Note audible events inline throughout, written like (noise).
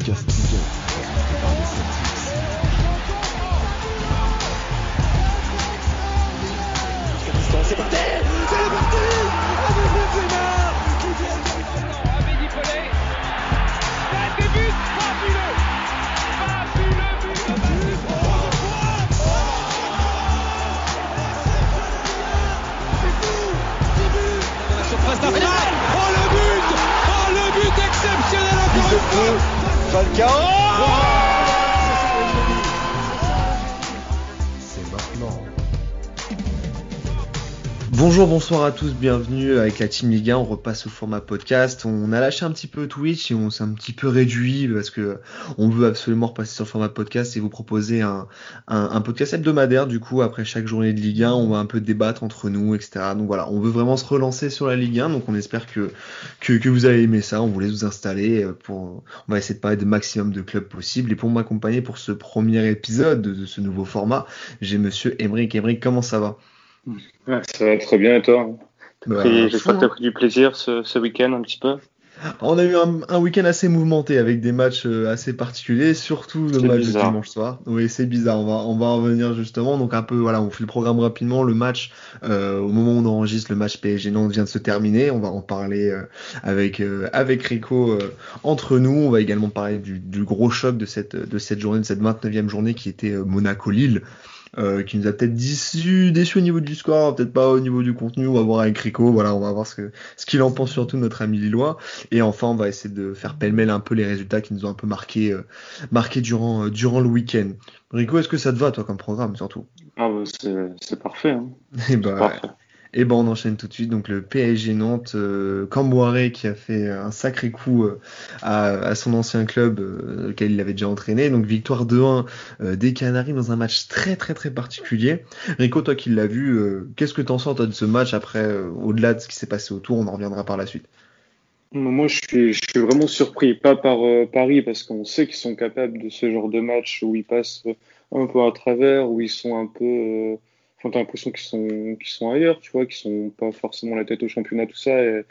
podcast Bonsoir à tous, bienvenue avec la Team Liga. On repasse au format podcast. On a lâché un petit peu Twitch et on s'est un petit peu réduit parce que on veut absolument repasser sur le format podcast et vous proposer un, podcast hebdomadaire. Du coup, après chaque journée de Ligue 1, on va un peu débattre entre nous, etc. Donc voilà, on veut vraiment se relancer sur la Ligue 1. Donc on espère que, que, vous avez aimé ça. On voulait vous installer pour, on va essayer de parler de maximum de clubs possible. Et pour m'accompagner pour ce premier épisode de ce nouveau format, j'ai monsieur Emeric. Emeric, comment ça va? Ouais, ça va très bien et toi? Bah, J'espère que tu as pris du plaisir ce, ce week-end un petit peu? On a eu un, un week-end assez mouvementé avec des matchs euh, assez particuliers, surtout le match de dimanche soir. Oui, c'est bizarre. On va on va en revenir justement. Donc un peu voilà, on fait le programme rapidement. Le match euh, au moment où on enregistre, le match PSG Nantes vient de se terminer. On va en parler euh, avec euh, avec Rico entre nous. On va également parler du, du gros choc de cette de cette journée, de cette 29e journée qui était Monaco Lille. Euh, qui nous a peut-être déçu, déçu au niveau du score, peut-être pas au niveau du contenu. On va voir avec Rico. Voilà, on va voir ce que ce qu'il en pense surtout notre ami Lillois. Et enfin, on va essayer de faire pêle-mêle un peu les résultats qui nous ont un peu marqué, euh, marqué durant, euh, durant le week-end. Rico, est-ce que ça te va, toi, comme programme, surtout? Ah, bah, c'est c'est parfait. Hein. (laughs) Et bah, Parfait. Et ben, on enchaîne tout de suite. Donc, le PSG Nantes, euh, Camboire qui a fait un sacré coup euh, à, son ancien club, euh, lequel il avait déjà entraîné. Donc, victoire 2-1 euh, des Canaries dans un match très, très, très particulier. Rico, toi qui l'as vu, euh, qu'est-ce que t'en sens, toi, de ce match après, au-delà de ce qui s'est passé autour, on en reviendra par la suite. Moi, je suis, je suis vraiment surpris, pas par Paris, parce qu'on sait qu'ils sont capables de ce genre de match où ils passent un peu à travers, où ils sont un peu. Enfin, t'as l'impression qu'ils sont, qu'ils sont ailleurs, tu vois, qu'ils sont pas forcément la tête au championnat, tout ça. Et,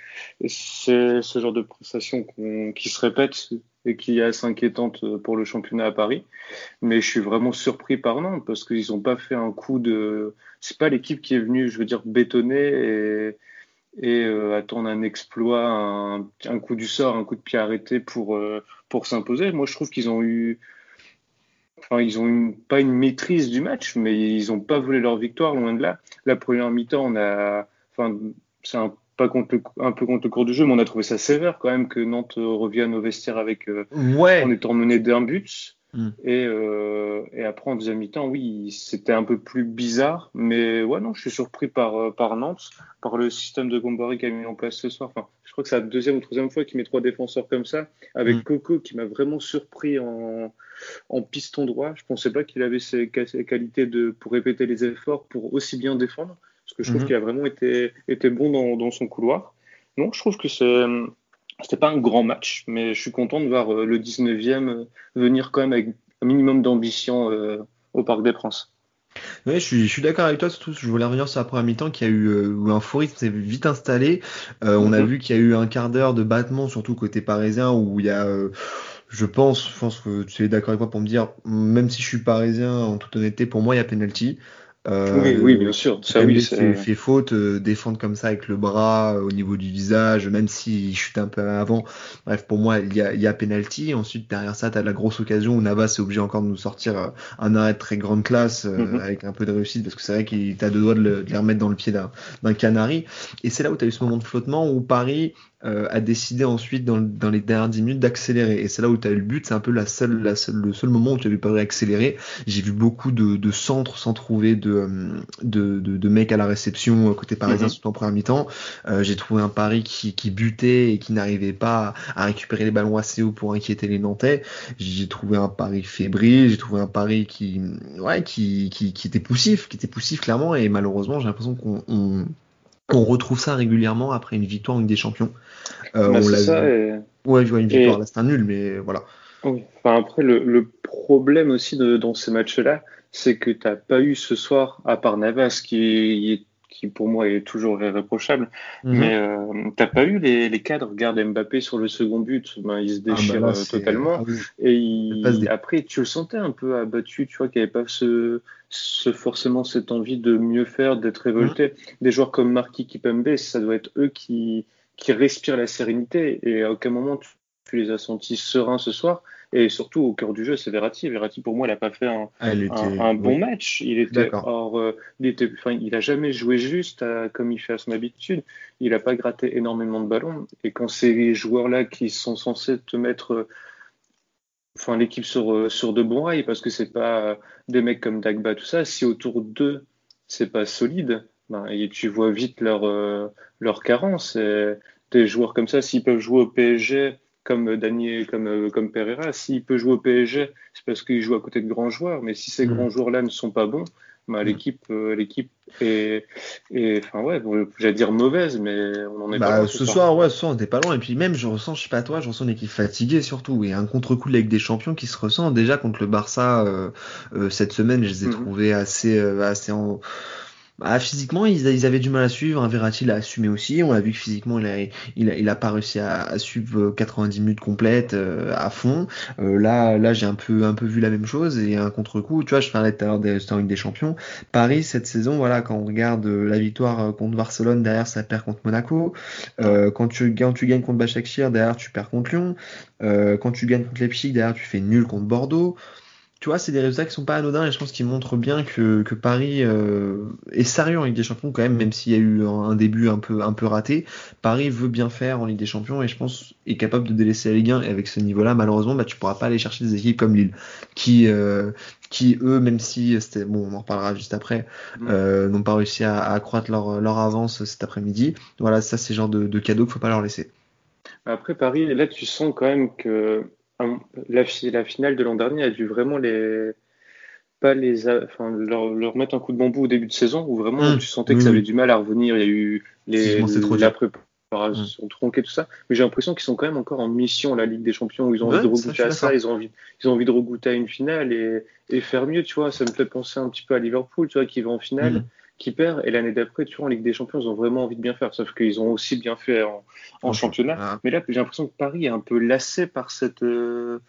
c'est ce genre de prestation qui se répète et qui est assez inquiétante pour le championnat à Paris. Mais je suis vraiment surpris par Nantes parce qu'ils ont pas fait un coup de. C'est pas l'équipe qui est venue, je veux dire, bétonner et euh, attendre un exploit, un, un coup du sort, un coup de pied arrêté pour, euh, pour s'imposer. Moi, je trouve qu'ils ont eu, enfin, ils ont une, pas une maîtrise du match, mais ils ont pas volé leur victoire, loin de là. La première mi-temps, on a, enfin, c'est un, pas contre le, un peu contre le cours du jeu, mais on a trouvé ça sévère quand même que Nantes revienne au vestiaire avec, euh, Ouais. en étant mené d'un but. Mm. Et, euh, et après, en deuxième mi-temps, oui, c'était un peu plus bizarre. Mais ouais, non, je suis surpris par, euh, par Nantes, par le système de Gombari qui a mis en place ce soir. Enfin, je crois que c'est la deuxième ou troisième fois qu'il met trois défenseurs comme ça, avec Mm. Coco qui m'a vraiment surpris en, en piston droit. Je pensais pas qu'il avait ces qualités de, pour répéter les efforts, pour aussi bien défendre. Parce que je trouve Mhm. qu'il a vraiment été, été bon dans, dans son couloir. Donc, je trouve que c'est. C'était pas un grand match, mais je suis content de voir euh, le 19e euh, venir quand même avec un minimum d'ambition euh, au Parc des Princes. Ouais, je suis, je suis d'accord avec toi, surtout je voulais revenir sur la première mi-temps qui a eu euh, où un rythme s'est vite installé. Euh, on a Mhm. vu qu'il y a eu un quart d'heure de battement, surtout côté parisien, où il y a, euh, je pense, je pense que tu es d'accord avec moi pour me dire, même si je suis parisien, en toute honnêteté, pour moi il y a penalty. Euh, oui, oui, bien sûr. Ça, oui, fait, fait faute, euh, défendre comme ça avec le bras euh, au niveau du visage, même s'il chute un peu avant. Bref, pour moi, il y a, il y a penalty. Ensuite, derrière ça, tu as la grosse occasion où Navas est obligé encore de nous sortir un arrêt de très grande classe euh, Mhm. avec un peu de réussite parce que c'est vrai qu'il t'a deux doigts de, le- de les remettre dans le pied d'un d'un canari. Et c'est là où tu as eu ce moment de flottement où Paris euh, a décidé ensuite dans, dans les dernières 10 minutes d'accélérer. Et c'est là où tu as eu le but. C'est un peu la seule, la seule, le seul moment où tu as vu Paris accélérer. J'ai vu beaucoup de, de centres sans trouver de, euh, de, de, de mecs à la réception euh, côté parisien, Mhm. surtout en première mi-temps. Euh, j'ai trouvé un Paris qui, qui butait et qui n'arrivait pas à, à récupérer les ballons assez haut pour inquiéter les Nantais. J'ai trouvé un Paris fébrile, j'ai trouvé un Paris qui, ouais, qui, qui, qui était poussif, qui était poussif clairement. Et malheureusement, j'ai l'impression qu'on on, retrouve ça régulièrement après une victoire en Ligue des Champions. Euh, Bah, on ça. vu. et- Ouais, je vois une victoire, Et- là c'est un nul, mais voilà. Oui. Enfin, après, le, le problème aussi de, dans ces matchs-là, c'est que tu n'as pas eu ce soir, à part Navas, qui, qui pour moi est toujours irréprochable. Mhm. Mais euh, t'as pas eu les, les cadres, regarde Mbappé sur le second but, ben, il se Ah, bah déchire là, euh, totalement. ah oui. Et il- après, tu le sentais un peu abattu, tu vois, qu'il n'y avait pas ce, ce, forcément cette envie de mieux faire, d'être révolté. Des joueurs comme Marquis Kipembe, ça doit être eux qui, qui respirent la sérénité. Et à aucun moment tu, tu les as sentis sereins ce soir. Et surtout, au cœur du jeu, c'est Verratti. Verratti, pour moi, il n'a pas fait un, Ah, elle était- un, un bon oui. match. Il était hors, euh, il était, enfin, il a jamais joué juste à- comme il fait à son habitude. Il n'a pas gratté énormément de ballons. Et quand c'est les joueurs-là qui sont censés te mettre, euh, enfin, l'équipe sur, euh, sur de bons rails, parce que c'est pas euh, des mecs comme Dagba, tout ça. Si autour d'eux, c'est pas solide, ben, et tu vois vite leur, euh, leur carence. Et des joueurs comme ça, s'ils peuvent jouer au PSG, comme Daniel, comme, euh, comme Pereira, s'il peut jouer au PSG, c'est parce qu'il joue à côté de grands joueurs. Mais si ces Mm. grands joueurs-là ne sont pas bons, ben, Mm. l'équipe, euh, l'équipe est, est, enfin ouais, bon, j'allais dire mauvaise, mais on en est pas Bah, loin ce soir, ouais, ce soir, on était pas loin. Et puis même, je ressens, je sais pas toi, je ressens une équipe fatiguée surtout. Et un contre-coup de la Ligue des Champions qui se ressent déjà contre le Barça euh, euh, cette semaine. Je les ai Mhm. trouvés assez, euh, assez en. Bah, physiquement, ils, avaient du mal à suivre. Un Verratti l'a assumé aussi. On a vu que physiquement, il a, il a, il a pas réussi à, à suivre euh, 90 minutes complètes euh, à fond. Euh, là, là, j'ai un peu, un peu vu la même chose et un contre-coup. Tu vois, je parlais tout à l'heure des des Champions. Paris cette saison, voilà, quand on regarde euh, la victoire euh, contre Barcelone, derrière ça perd contre Monaco. Euh, quand tu quand tu gagnes contre Başakşehir, derrière tu perds contre Lyon. Euh, quand tu gagnes contre Leipzig, derrière tu fais nul contre Bordeaux. Tu vois, c'est des résultats qui sont pas anodins et je pense qu'ils montrent bien que, que Paris euh, est sérieux en Ligue des Champions quand même, même s'il y a eu un, début un peu un peu raté. Paris veut bien faire en Ligue des Champions et je pense est capable de délaisser la Ligue 1 et avec ce niveau-là, malheureusement, bah tu pourras pas aller chercher des équipes comme Lille qui euh, qui eux, même si c'était bon, on en reparlera juste après, Mm. euh, n'ont pas réussi à, à accroître leur leur avance cet après-midi. Voilà, ça c'est le genre de, de cadeau qu'il faut pas leur laisser. Après Paris, là, tu sens quand même que la, fi- la finale de l'an dernier a dû vraiment les pas les enfin leur, leur mettre un coup de bambou au début de saison où vraiment Mm. tu sentais que ça avait oui. du mal à revenir. Il y a eu les, trop la préparation tronquée, tout ça. Mais j'ai l'impression qu'ils sont quand même encore en mission la Ligue des Champions où ils ont Ouais, envie de regoûter à ça, ils ont envie, ils ont envie de regoûter à une finale et, et faire mieux. Tu vois, ça me fait penser un petit peu à Liverpool, tu vois, qui va en finale. Qui perd et l'année d'après tu vois en Ligue des Champions ils ont vraiment envie de bien faire sauf qu'ils ont aussi bien fait en, en championnat Ah. mais là, j'ai l'impression que Paris est un peu lassé par cette. euh,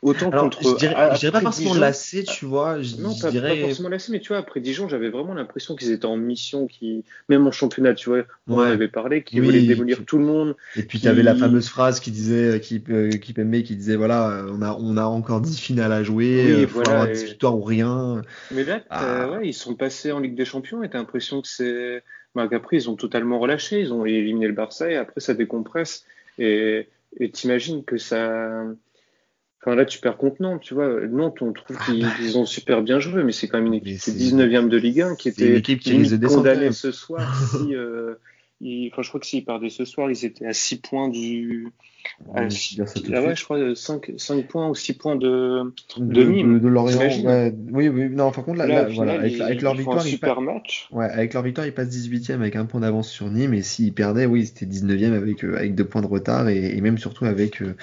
Autant Alors, contre. je dirais, je dirais pas après forcément Dijon- lassé, tu vois. Je, Non, je pas, dirais. pas forcément lassé, mais tu vois, après Dijon, j'avais vraiment l'impression qu'ils étaient en mission, qui même en championnat, tu vois, on en Ouais. avait parlé, qu'ils Oui, voulaient démolir qui- tout le monde. Et puis tu avais la qui- fameuse phrase qui disait, qui, euh, qui Pembe qui disait voilà, euh, on a, on a encore 10 finales à jouer, Oui, euh, voilà, avoir et- 10 victoires ou rien. Mais là, Ah. ouais, ils sont passés en Ligue des Champions et t'as l'impression que c'est. Bah, qu'après, ils ont totalement relâché, ils ont éliminé le Barça et après, ça décompresse. Et et t'imagines que ça. Enfin, là, tu perds contre Nantes, tu vois. Nantes, on trouve Ah qu'ils bah. ils ont super bien joué, mais c'est quand même une équipe qui c'est- est 19e de Ligue 1, qui c'est une était équipe qui condamnée ce soir. si, euh, (laughs) ils- Enfin, je crois que s'ils perdaient ce soir, ils étaient à 6 points du. À ah ouais, je crois 5, 5 points ou 6 points de. de, Nîmes, de, de Lorient. ouais. Oui, oui, non, par contre, là, Là, là, au voilà, final, avec, ils, avec leur ils font victoire, un ils super pa- match. ouais, avec leur victoire, ils passent 18e avec un point d'avance sur Nîmes, et s'ils perdaient, oui, c'était 19e avec, euh, avec deux points de retard, et, et même surtout avec, euh,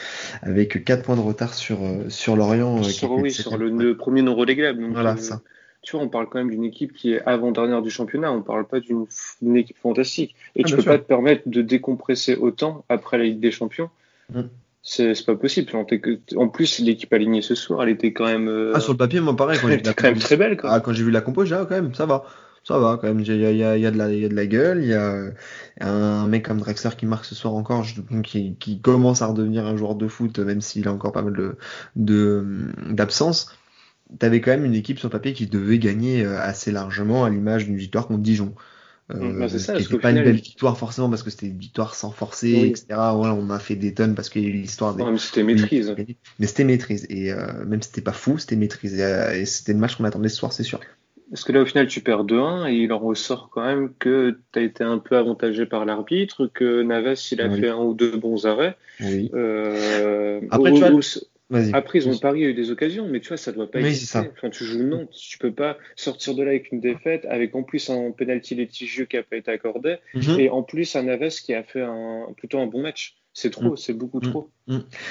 avec quatre points de retard sur, euh, sur Lorient. euh, sur, oui, sur le, premier non relégable. Donc, Voilà, euh, ça. Tu vois, on parle quand même d'une équipe qui est avant-dernière du championnat. On parle pas d'une équipe fantastique. Et Ah, tu peux sûr. pas te permettre de décompresser autant après la Ligue des Champions. Mm. C'est pas possible. En plus, l'équipe alignée ce soir, elle était quand même. euh, Ah, sur le papier, moi, pareil, quand (laughs) elle était quand même très belle. Quoi. Ah, quand j'ai vu la compo, j'ai dit, ah, quand même, ça va. Ça va, quand même. Il y a, y y de la, il y a de la gueule. Il y a un mec comme Drexler qui marque ce soir encore, qui, qui commence à redevenir un joueur de foot, même s'il a encore pas mal de, de, d'absence. T'avais quand même une équipe sur papier qui devait gagner euh, assez largement à l'image d'une victoire contre Dijon. Euh, Mm, bah, ça, qu'au pas une belle victoire forcément parce que c'était une victoire sans forcer, Oui. etc. Voilà, on a fait des tonnes parce qu'il y a eu l'histoire des, Non, mais c'était maîtrise. mais c'était maîtrise. Et euh, même si c'était pas fou, c'était maîtrise. Et, euh, et c'était le match qu'on attendait ce soir, c'est sûr. Parce que là, au final, tu perds 2-1 et il en ressort quand même que tu as été un peu avantagé par l'arbitre, que Navas, il a Oui. fait un ou deux bons arrêts. Oui. Euh, Après, au- tu vois- au-. Après, ils ont Paris a eu des occasions, mais tu vois, ça doit pas exister. Enfin, tu joues Nantes, tu peux pas sortir de là avec une défaite, avec en plus un penalty litigieux qui a pas été accordé, Mhm. et en plus un Naves qui a fait un, plutôt un bon match. C'est trop, Mm. c'est beaucoup Mm. trop.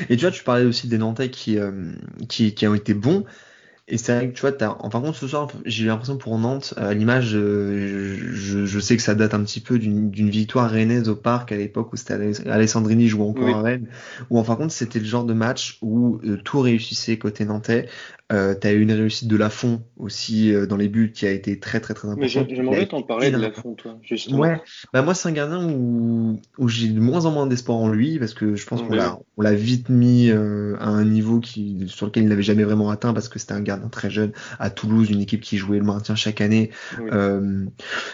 Et tu vois, tu parlais aussi des Nantais qui, euh, qui, qui ont été bons. Et c'est vrai que tu vois, t'as... Enfin, par contre, ce soir, j'ai eu l'impression pour Nantes, à l'image, euh, je, je, sais que ça date un petit peu d'une, d'une victoire rennaise au parc à l'époque où c'était Alessandrini jouant encore Oui. à Rennes, où en fin de compte, c'était le genre de match où euh, tout réussissait côté nantais. Euh, t'as eu une réussite de Lafont aussi euh, dans les buts qui a été très très très Mais importante. j'ai- j'aimerais t'en parler de été la fond, toi, justement. Ouais, bah moi c'est un gardien où, où j'ai de moins en moins d'espoir en lui parce que je pense qu'on l'a l'a vite mis euh, à un niveau qui sur lequel il n'avait jamais vraiment atteint parce que c'était un gardien très jeune à Toulouse, une équipe qui jouait le maintien chaque année. Oui. Euh,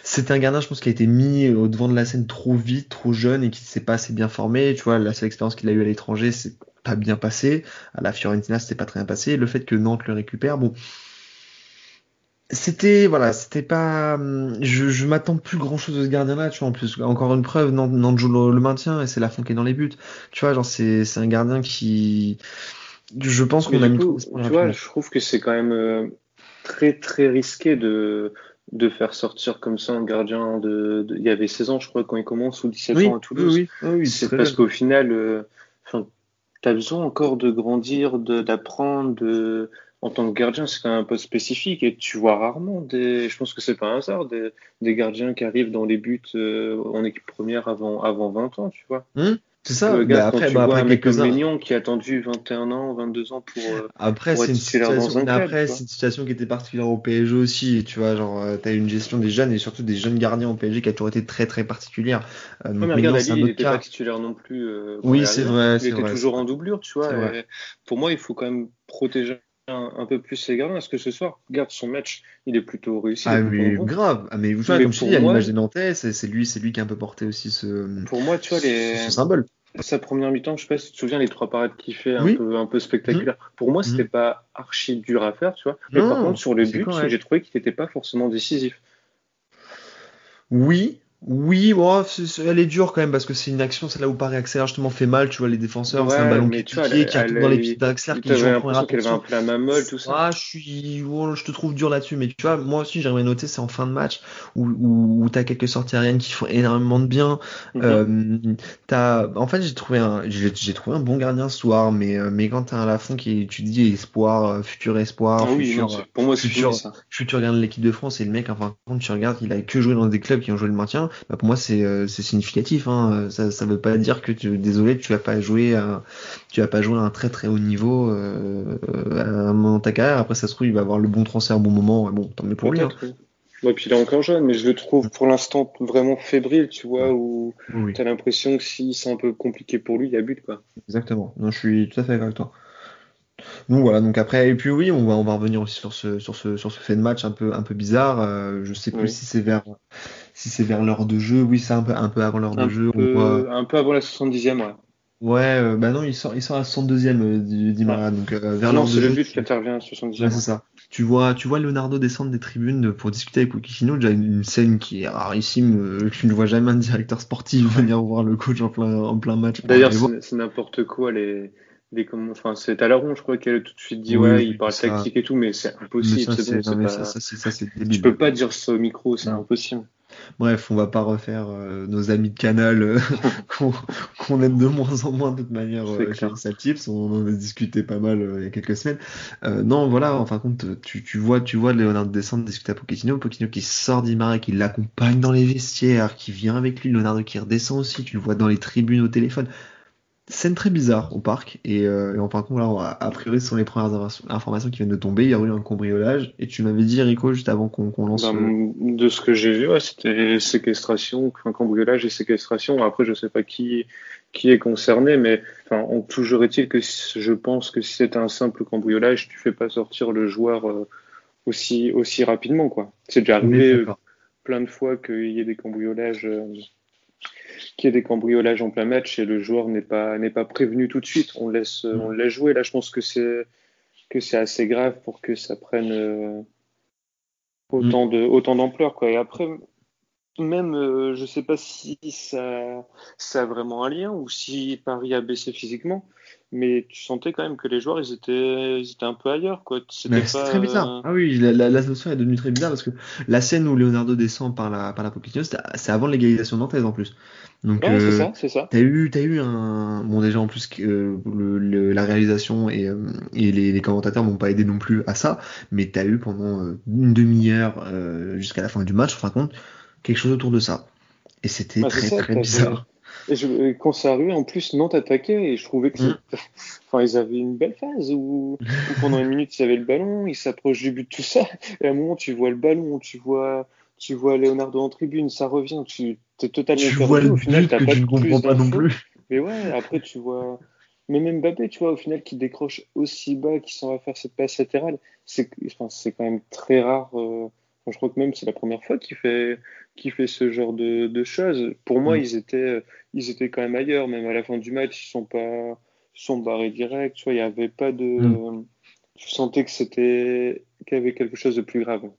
c'était un gardien je pense qui a été mis au devant de la scène trop vite, trop jeune et qui s'est pas assez bien formé. Tu vois, la seule expérience qu'il a eu à l'étranger, c'est pas bien passé. À la Fiorentina, c'était pas très bien passé. Le fait que Nantes le récupère, bon. C'était voilà, c'était pas. hum, Je, je m'attends plus grand chose de ce gardien-là, tu vois. En plus, encore une preuve, Nantes, Nantes joue le, le maintien et c'est la fond qui est dans les buts. Tu vois, genre c'est c'est un gardien qui. Je pense qu'on a mis coup, tu vois, je trouve que c'est quand même euh, très très risqué de de faire sortir comme ça un gardien de, de- il y avait 16 ans je crois quand il commence ou 17 Oui, ans à Toulouse. oui, oui, oui, c'est parce qu'au final euh, enfin t'as besoin encore de grandir, d'apprendre, en tant que gardien, c'est un peu spécifique et tu vois rarement des je pense que c'est pas un hasard des, gardiens qui arrivent dans les buts euh, en équipe première avant avant 20 ans, tu vois. C'est ça. Quand après, tu bah vois après un mec comme quelques-uns. Maignan qui a attendu 21 ans, 22 ans pour euh, Après, pour c'est une situation, un club, c'est une situation qui était particulière au PSG aussi, tu vois, genre, euh, t'as une gestion des jeunes et surtout des jeunes gardiens au PSG qui a toujours été très très particulière. Euh, Ouais, mais regarde, Ali, il n'était pas titulaire non plus. euh, Oui, c'est vrai, Il c'est était vrai, toujours en doublure, tu vois. Pour moi, il faut quand même protéger un, un peu plus ses gardiens. Parce que ce soir, regarde son match, il est plutôt réussi. Ah, mais grave. Ah, mais Mais comme je dis, à l'image des Nantais, c'est lui, c'est lui qui a un peu porté aussi ce, Pour moi, tu vois, les... ce symbole. sa première mi-temps, je sais pas si tu te souviens, les trois parades qu'il fait un Oui. peu, un peu spectaculaires. Pour moi, c'était pas archi dur à faire, tu vois. Mais Non, par contre, sur le but, j'ai trouvé qu'il n'était pas forcément décisif. Oui, oui, c'est- elle est dure quand même parce que c'est une action, c'est là où Paris accélère justement fait mal, tu vois, les défenseurs, c'est un Ouais, ballon qui vois, piqué, elle- qui elle- dans les pieds d'Axler, qui joue en qu'elle avait un peu la main molle, tout ça. Ah, je suis, ouais, je te trouve dur là-dessus, mais tu vois, moi aussi j'aimerais noter, c'est en fin de match où, où, où t'as quelques sorties aériennes qui font énormément de bien. Mhm. Euh, t'as, en fait, j'ai trouvé un, j'ai j'ai trouvé un bon gardien ce soir, mais, euh, mais quand t'as un Lafont qui, tu dis espoir, euh, futur espoir, Ah oui, non, pour moi, c'est futur- fini, ça. futur gardien de l'équipe de France et le mec, enfin, quand tu regardes, il a que joué dans des clubs qui ont joué le maintien, bah pour moi c'est, euh, significatif, hein. Ça, ça veut pas dire que tu, désolé, tu vas pas jouer à, tu vas pas jouer à un très très haut niveau euh, à un moment de ta carrière. Après, ça se trouve, il va avoir le bon transfert au bon moment. et Bon, tant mieux pour lui. hein. Oui. Ouais, puis il est encore jeune, mais je le trouve pour l'instant vraiment fébrile, tu vois, où Oui, oui, t'as l'impression que si c'est un peu compliqué pour lui, il y a but, quoi. exactement. Non, je suis tout à fait d'accord avec toi. Donc voilà, donc après, et puis oui, on va, on va revenir aussi sur ce, sur ce, sur ce fait de match un peu, un peu bizarre. Euh, je sais plus Oui. si c'est vers, si c'est vers l'heure de jeu. Oui, c'est un peu, un peu avant l'heure de jeu. On peu, voit, un peu avant la 70e, ouais. ouais, euh, bah non, il sort, il sort à 62e, euh, donc euh, vers non, l'heure de c'est le jeu. but tu- qui intervient à 70e. Ouais, c'est ça. Tu vois, tu vois Leonardo descendre des tribunes pour discuter avec Pochettino, déjà une, une scène qui est rarissime, euh, tu ne vois jamais un directeur sportif venir voir le coach en plein, en plein match. D'ailleurs, c'est n'importe quoi, les, comment, enfin, c'est Talaron, je crois, qu'elle a tout de suite dit, Oui, ouais, il parle ça- tactique et tout, mais c'est Mais impossible, ça, c'est bon, pas, tu peux pas dire ça au micro, c'est impossible. Bref, on va pas refaire euh, nos amis de Canal euh, (laughs) (laughs) qu'on, aime de moins en moins de toute manière euh, chez Tips. On en a discuté pas mal euh, il y a quelques semaines. Non, voilà, en fin de compte, tu, tu vois, tu vois Leonardo descendre discuter à Pochettino, Pochettino qui sort d'Imara, qui l'accompagne dans les vestiaires, qui vient avec lui, Leonardo qui redescend aussi, tu le vois dans les tribunes au téléphone. Scène très bizarre au parc et, euh, et en de compte, là, on a priori, ce sont les premières infor- informations qui viennent de tomber. Il y a eu un cambriolage et tu m'avais dit, Rico, juste avant qu'on, lance. Ben, le- de ce que j'ai vu, ouais, c'était séquestration, enfin, cambriolage et séquestration. Après, je sais pas qui, qui est concerné, mais enfin, on, toujours est-il que je pense que si c'est un simple cambriolage, tu fais pas sortir le joueur euh, aussi, aussi rapidement, quoi. C'est déjà Oui, arrivé euh, plein de fois qu'il y ait des cambriolages, euh, qu'il y ait des cambriolages en plein match et le joueur n'est pas, n'est pas prévenu tout de suite. On laisse, Mm. on laisse jouer. Là, je pense que c'est, que c'est assez grave pour que ça prenne euh, autant de, autant d'ampleur, quoi. Et après, même, euh, je sais pas si ça, ça a vraiment un lien ou si Paris a baissé physiquement, mais tu sentais quand même que les joueurs, ils étaient, ils étaient un peu ailleurs, quoi. C'était pas, très bizarre. Ah oui, la, la, est devenue très bizarre parce que la scène où Leonardo descend par la, par la c'est avant l'égalisation nantaise en plus. Donc, Ouais, c'est euh, ça, c'est ça. T'as eu, t'as eu un, bon déjà en plus que euh, le, le- la réalisation et, euh, et les, les commentateurs n'ont pas aidé non plus à ça, mais t'as eu pendant euh, une demi-heure euh, jusqu'à la fin du match, en fin de compte, quelque chose autour de ça. Et c'était Bah, très ça, très bizarre. Et je- quand ça arrivait, en plus, Nantes attaquait et je trouvais que Mm. (laughs) enfin, ils avaient une belle phase où, où pendant une minute ils avaient le ballon, ils s'approchent du but, tout ça. Et à un moment, tu vois le ballon, tu vois, tu vois Leonardo en tribune, ça revient, tu es totalement Tu perdu. vois le Au final, but que pas tu ne comprends pas non plus. Mais ouais, après, tu vois. Mais même Mbappé, tu vois, au final, qui décroche aussi bas, qui s'en va faire cette passe latérale, c'est enfin, c'est quand même très rare. euh, enfin, je crois que même c'est la première fois qu'il fait, fait ce genre de, de choses. Pour moi, Mm. ils étaient, ils étaient quand même ailleurs. Même à la fin du match, ils sont pas, sont barrés direct. Tu vois, il n'y avait pas de. Mm. Tu sentais que c'était, qu'il y avait quelque chose de plus grave.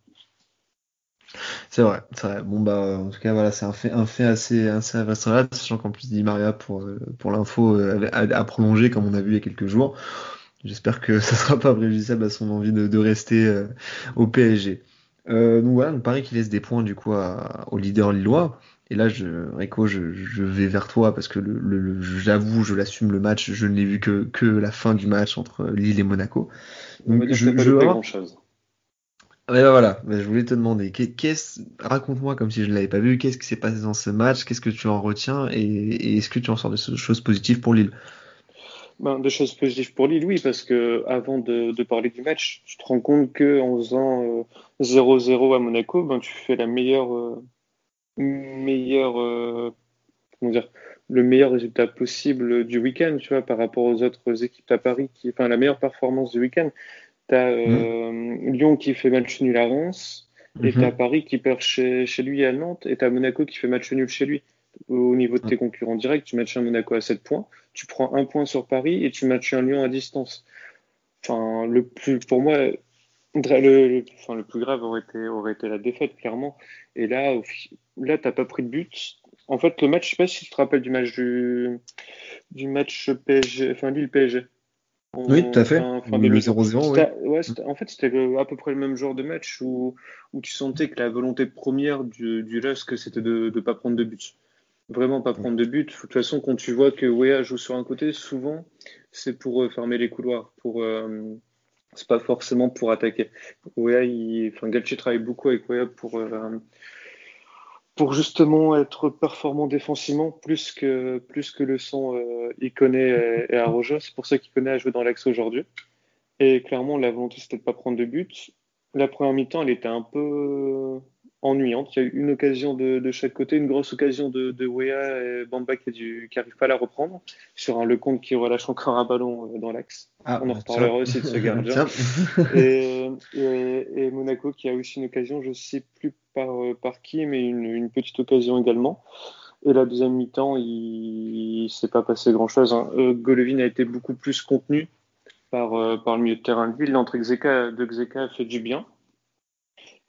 C'est vrai, c'est vrai. Bon bah en tout cas voilà, c'est un fait, un fait assez, assez vraisemblable, sachant qu'en plus Di Maria pour, euh, pour l'info euh, a, a prolongé comme on a vu il y a quelques jours. J'espère que (laughs) ça sera pas préjudiciable à son envie de, de rester euh, au PSG. Euh, donc voilà, donc Paris qui laisse des points du coup à- au leader lillois. Et là, je, Rico, je, je vais vers toi parce que le, le- le- j'avoue, je l'assume, le match, je ne l'ai vu que, que la fin du match entre Lille et Monaco. Donc je, pas je vraiment- grand chose. ah ben voilà, ben je voulais te demander, qu'est-ce, raconte-moi comme si je ne l'avais pas vu, qu'est-ce qui s'est passé dans ce match, qu'est-ce que tu en retiens et, et est-ce que tu en sors des choses positives pour Lille? Ben, des choses positives pour Lille, oui, parce que avant de, de parler du match, tu te rends compte que en faisant euh, 0-0 à Monaco, ben, tu fais la meilleure, euh, meilleure, euh, comment dire, le meilleur résultat possible du week-end, tu vois, par rapport aux autres équipes à Paris, qui, enfin, la meilleure performance du week-end. T'as euh, Lyon qui fait match nul à Reims, et Mhm. t'as Paris qui perd chez, chez lui à Nantes, et t'as Monaco qui fait match nul chez lui. Au niveau de tes concurrents directs, tu matches un Monaco à 7 points, tu prends un point sur Paris et tu matches un Lyon à distance. Enfin, le plus, pour moi, le, le- enfin, le plus grave aurait été, aurait été la défaite, clairement. Et là, là, t'as pas pris de but. En fait, le match, je sais pas si tu te rappelles du match du, du match PSG, enfin Lille PSG. En- Oui, tout à fait. fin- fin Le début. 0-0, oui. Ouais, c'était- en fait, c'était à peu près le même genre de match où, où tu sentais que la volonté première du, du c'était de ne pas prendre de but. Vraiment pas prendre de but. De toute façon, quand tu vois que Wea joue sur un côté, souvent, c'est pour euh, fermer les couloirs. Pour, euh, c'est pas forcément pour attaquer. Wea, enfin, Galtier travaille beaucoup avec Wea pour, euh, pour justement être performant défensivement, plus que, plus que le son euh, et, et Arojo. C'est pour ça qu'Iconé a joué dans l'axe aujourd'hui. Et clairement, la volonté, c'était de pas prendre de but. La première mi-temps, elle était un peu ennuyante. Il y a eu une occasion de, de chaque côté, une grosse occasion de, de Wea et Bamba qui, a dû- qui arrive pas à la reprendre, sur un Lecomte qui relâche encore un ballon euh, dans l'axe. Ah, On en reparlera aussi de ce gardien. (laughs) Et, et, et Monaco qui a aussi une occasion, je sais plus par, euh, par qui, mais une, une petite occasion également. Et la deuxième mi-temps, il, il s'est pas passé grand-chose. Hein. Euh, Golovin a été beaucoup plus contenu par, euh, par le milieu de terrain de Lille. L'entrée de Xeka a fait du bien.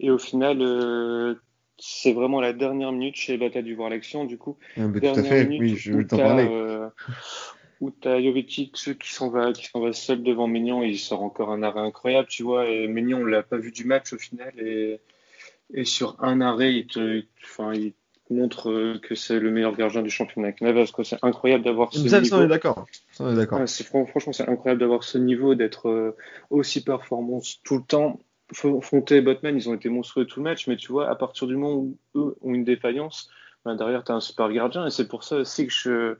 Et au final, euh, c'est vraiment la dernière minute. Chez tu as dû voir l'action, du coup. Ah, bah, tout à Dernière fait, minute oui, je où vais t'en parler. euh, où t'as Jovetic qui s'en va, qui s'en va seul devant Maignan et il sort encore un arrêt incroyable, tu vois. Et Maignan, on l'a pas vu du match au final et, et sur un arrêt, il te, enfin, il te montre euh, que c'est le meilleur gardien du championnat avec Navas. C'est incroyable d'avoir ce Ça, niveau. on est d'accord. Ça, on est d'accord. Ouais, franchement, c'est incroyable d'avoir ce niveau, d'être aussi performant tout le temps. Fonté et Botman, ils ont été monstrueux tout le match, mais tu vois, à partir du moment où eux ont une défaillance, ben, derrière, tu as un super gardien. Et c'est pour ça aussi que je,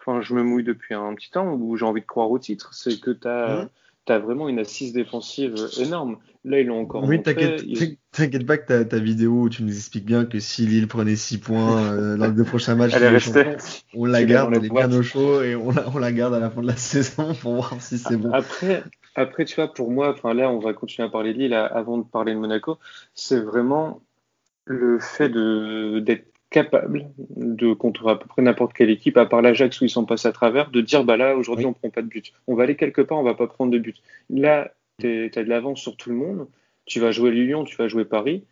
enfin, je me mouille depuis un petit temps, où j'ai envie de croire au titre. C'est que tu as, Mhm. vraiment une assise défensive énorme. Là, ils l'ont encore Oui, t'inquiète, Ils- t'inquiète pas que ta, ta vidéo où tu nous expliques bien que si Lille prenait 6 points (laughs) euh, Elle est Ligue des restée. Champions, on la garde, elle est bien au chaud et on la, on la garde à la fin de la (laughs) saison pour voir si c'est bon. Après, après, tu vois, pour moi, enfin là, on va continuer à parler de Lille avant de parler de Monaco. C'est vraiment le fait d'être capable de contre à peu près n'importe quelle équipe, à part l'Ajax où ils sont passés à travers, de dire bah là aujourd'hui Oui. on prend pas de but. On va aller quelque part, on va pas prendre de but. Là, tu as de l'avance sur tout le monde. Tu vas jouer Lyon, tu vas jouer Paris.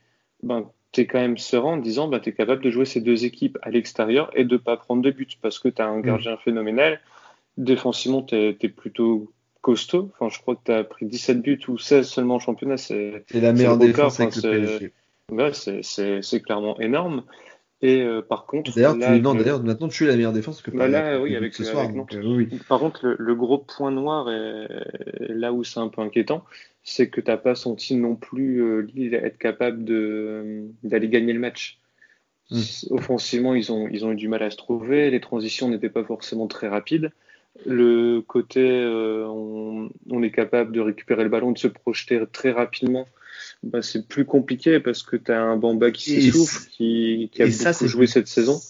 Ben, tu es quand même serein en disant ben, tu es capable de jouer ces deux équipes à l'extérieur et de pas prendre de but parce que tu as un gardien phénoménal défensivement, tu es, plutôt costaud. Enfin, je crois que tu as pris 17 buts ou 16 seulement en championnat. C'est la meilleure défense PSG. c'est clairement énorme. Et euh, par contre, d'ailleurs, maintenant tu es la meilleure défense que bah là, oui, avec ce soir. Donc, euh, oui. Par contre, le, gros point noir et là où c'est un peu inquiétant, c'est que t'as pas senti non plus euh, Lille être capable de d'aller gagner le match. Hmm. Offensivement, ils ont ils ont eu du mal à se trouver. Les transitions n'étaient pas forcément très rapides. Le côté, on, on, est capable de récupérer le ballon, de se projeter très rapidement bah, c'est plus compliqué parce que tu as un Bamba qui s'essouffle, qui, qui a beaucoup ça, joué cette saison.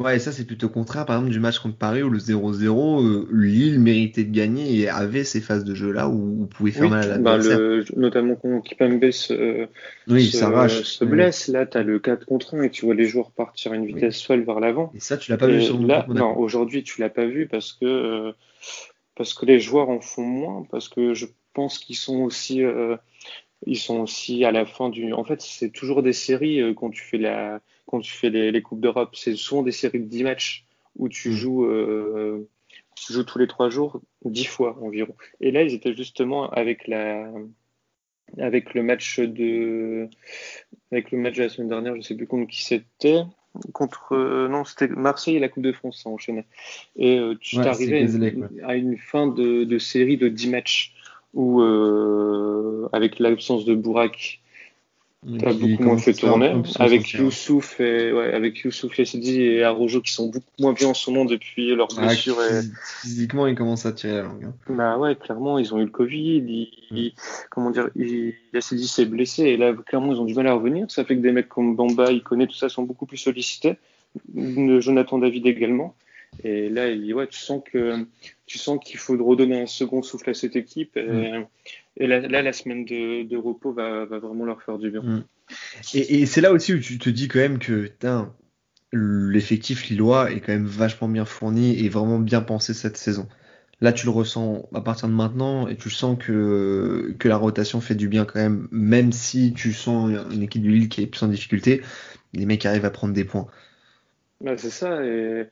Ouais, et ça c'est plutôt contraire. Par exemple du match contre Paris où le 0-0, euh, Lille méritait de gagner et avait ces phases de jeu là où vous pouvez faire mal à bah, l'adversaire. Bah notamment quand Kipembe se, oui, se, se blesse, là tu as le 4 contre 1 et tu vois les joueurs partir à une vitesse folle vers l'avant. Et ça tu l'as pas vu sur le là, Non, aujourd'hui tu l'as pas vu parce que euh, parce que les joueurs en font moins, parce que je pense qu'ils sont aussi euh, ils sont aussi à la fin du. En fait, c'est toujours des séries euh, quand tu fais la, quand tu fais les, les coupes d'Europe. C'est souvent des séries de 10 matchs où tu mm. joues, euh, tu joues tous les trois jours 10 fois environ. Et là, ils étaient justement avec la, avec le match de, avec le match de la semaine dernière. Je sais plus contre qui c'était. Contre euh, non, c'était Marseille et la Coupe de France, ça enchaînait. Et euh, tu ouais, t'arrivais à, une fin de, de série de 10 matchs où, euh, avec l'absence de Bourak, t'as beaucoup moins fait tourner. Avec Youssouf et, ouais, avec Youssouf Yassidi et Arojo qui sont beaucoup moins bien en ce moment depuis leur ah, blessure. Physiquement, ils commencent à tirer la langue. Hein. Bah ouais, clairement, ils ont eu le Covid. Ils, comment dire, Yassidi s'est blessé et là, clairement, ils ont du mal à revenir. Ça fait que des mecs comme Bamba, Iconé, tout ça sont beaucoup plus sollicités. Jonathan David également. Et là, ouais, tu sens que tu sens qu'il faut redonner un second souffle à cette équipe. Et, mm. là, la semaine de, repos va, vraiment leur faire du bien. Mm. Et, c'est là aussi où tu te dis quand même que l'effectif lillois est quand même vachement bien fourni et vraiment bien pensé cette saison. Là, tu le ressens à partir de maintenant et tu sens que, que la rotation fait du bien quand même, même si tu sens une équipe de Lille qui est plus en difficulté, les mecs arrivent à prendre des points. Bah, c'est ça. Et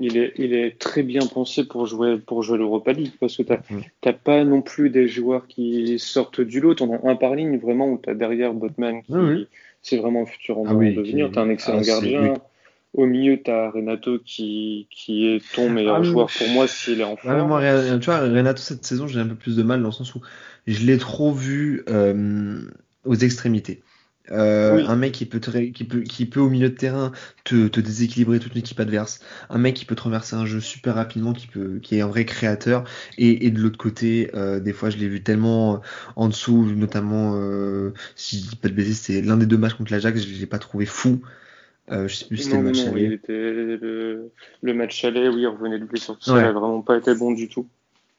il est, il est très bien pensé pour jouer, pour jouer l'Europa League parce que tu n'as mm. pas non plus des joueurs qui sortent du lot. Tu en as un par ligne vraiment où tu as derrière Botman qui c'est vraiment un futur en ah de devenir. Tu as un excellent ah, gardien. Au milieu, tu as Renato qui, qui est ton meilleur ah, joueur pour moi s'il est en forme. tu vois, Renato, cette saison, j'ai un peu plus de mal dans le sens où je l'ai trop vu euh, aux extrémités. Euh, un mec qui peut, qui, peut, qui peut au milieu de terrain te, te déséquilibrer toute l'équipe adverse. Un mec qui peut traverser un jeu super rapidement, qui, peut, qui est un vrai créateur. Et, et de l'autre côté, euh, des fois je l'ai vu tellement euh, en dessous, notamment, euh, si je dis pas de bêtises, c'est l'un des deux matchs contre l'Ajax, je l'ai pas trouvé fou. Euh, je sais plus si c'était le match aller. était le, le, match aller, oui, il revenait de blessure. Ça n'a vraiment pas été bon du tout.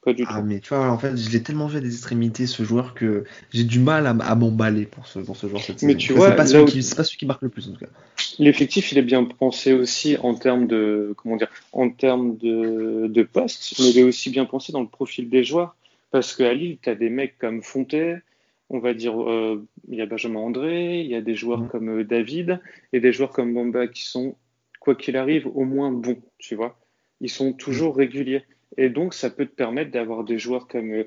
Pas du ah, mais tu vois, en fait, je l'ai tellement fait des extrémités, ce joueur, que j'ai du mal à, m'emballer pour ce, pour ce joueur cette mais Tu vois, c'est pas, celui qui, pas celui qui marque le plus, en tout cas. L'effectif, il est bien pensé aussi en termes de, comment dire, en termes de, de poste, mais il est aussi bien pensé dans le profil des joueurs. Parce qu'à Lille, tu as des mecs comme Fonté, on va dire, euh, il y a Benjamin André, il y a des joueurs mm. comme euh, David, et des joueurs comme Bamba qui sont, quoi qu'il arrive, au moins bons, tu vois. Ils sont toujours réguliers. Et donc, ça peut te permettre d'avoir des joueurs comme euh,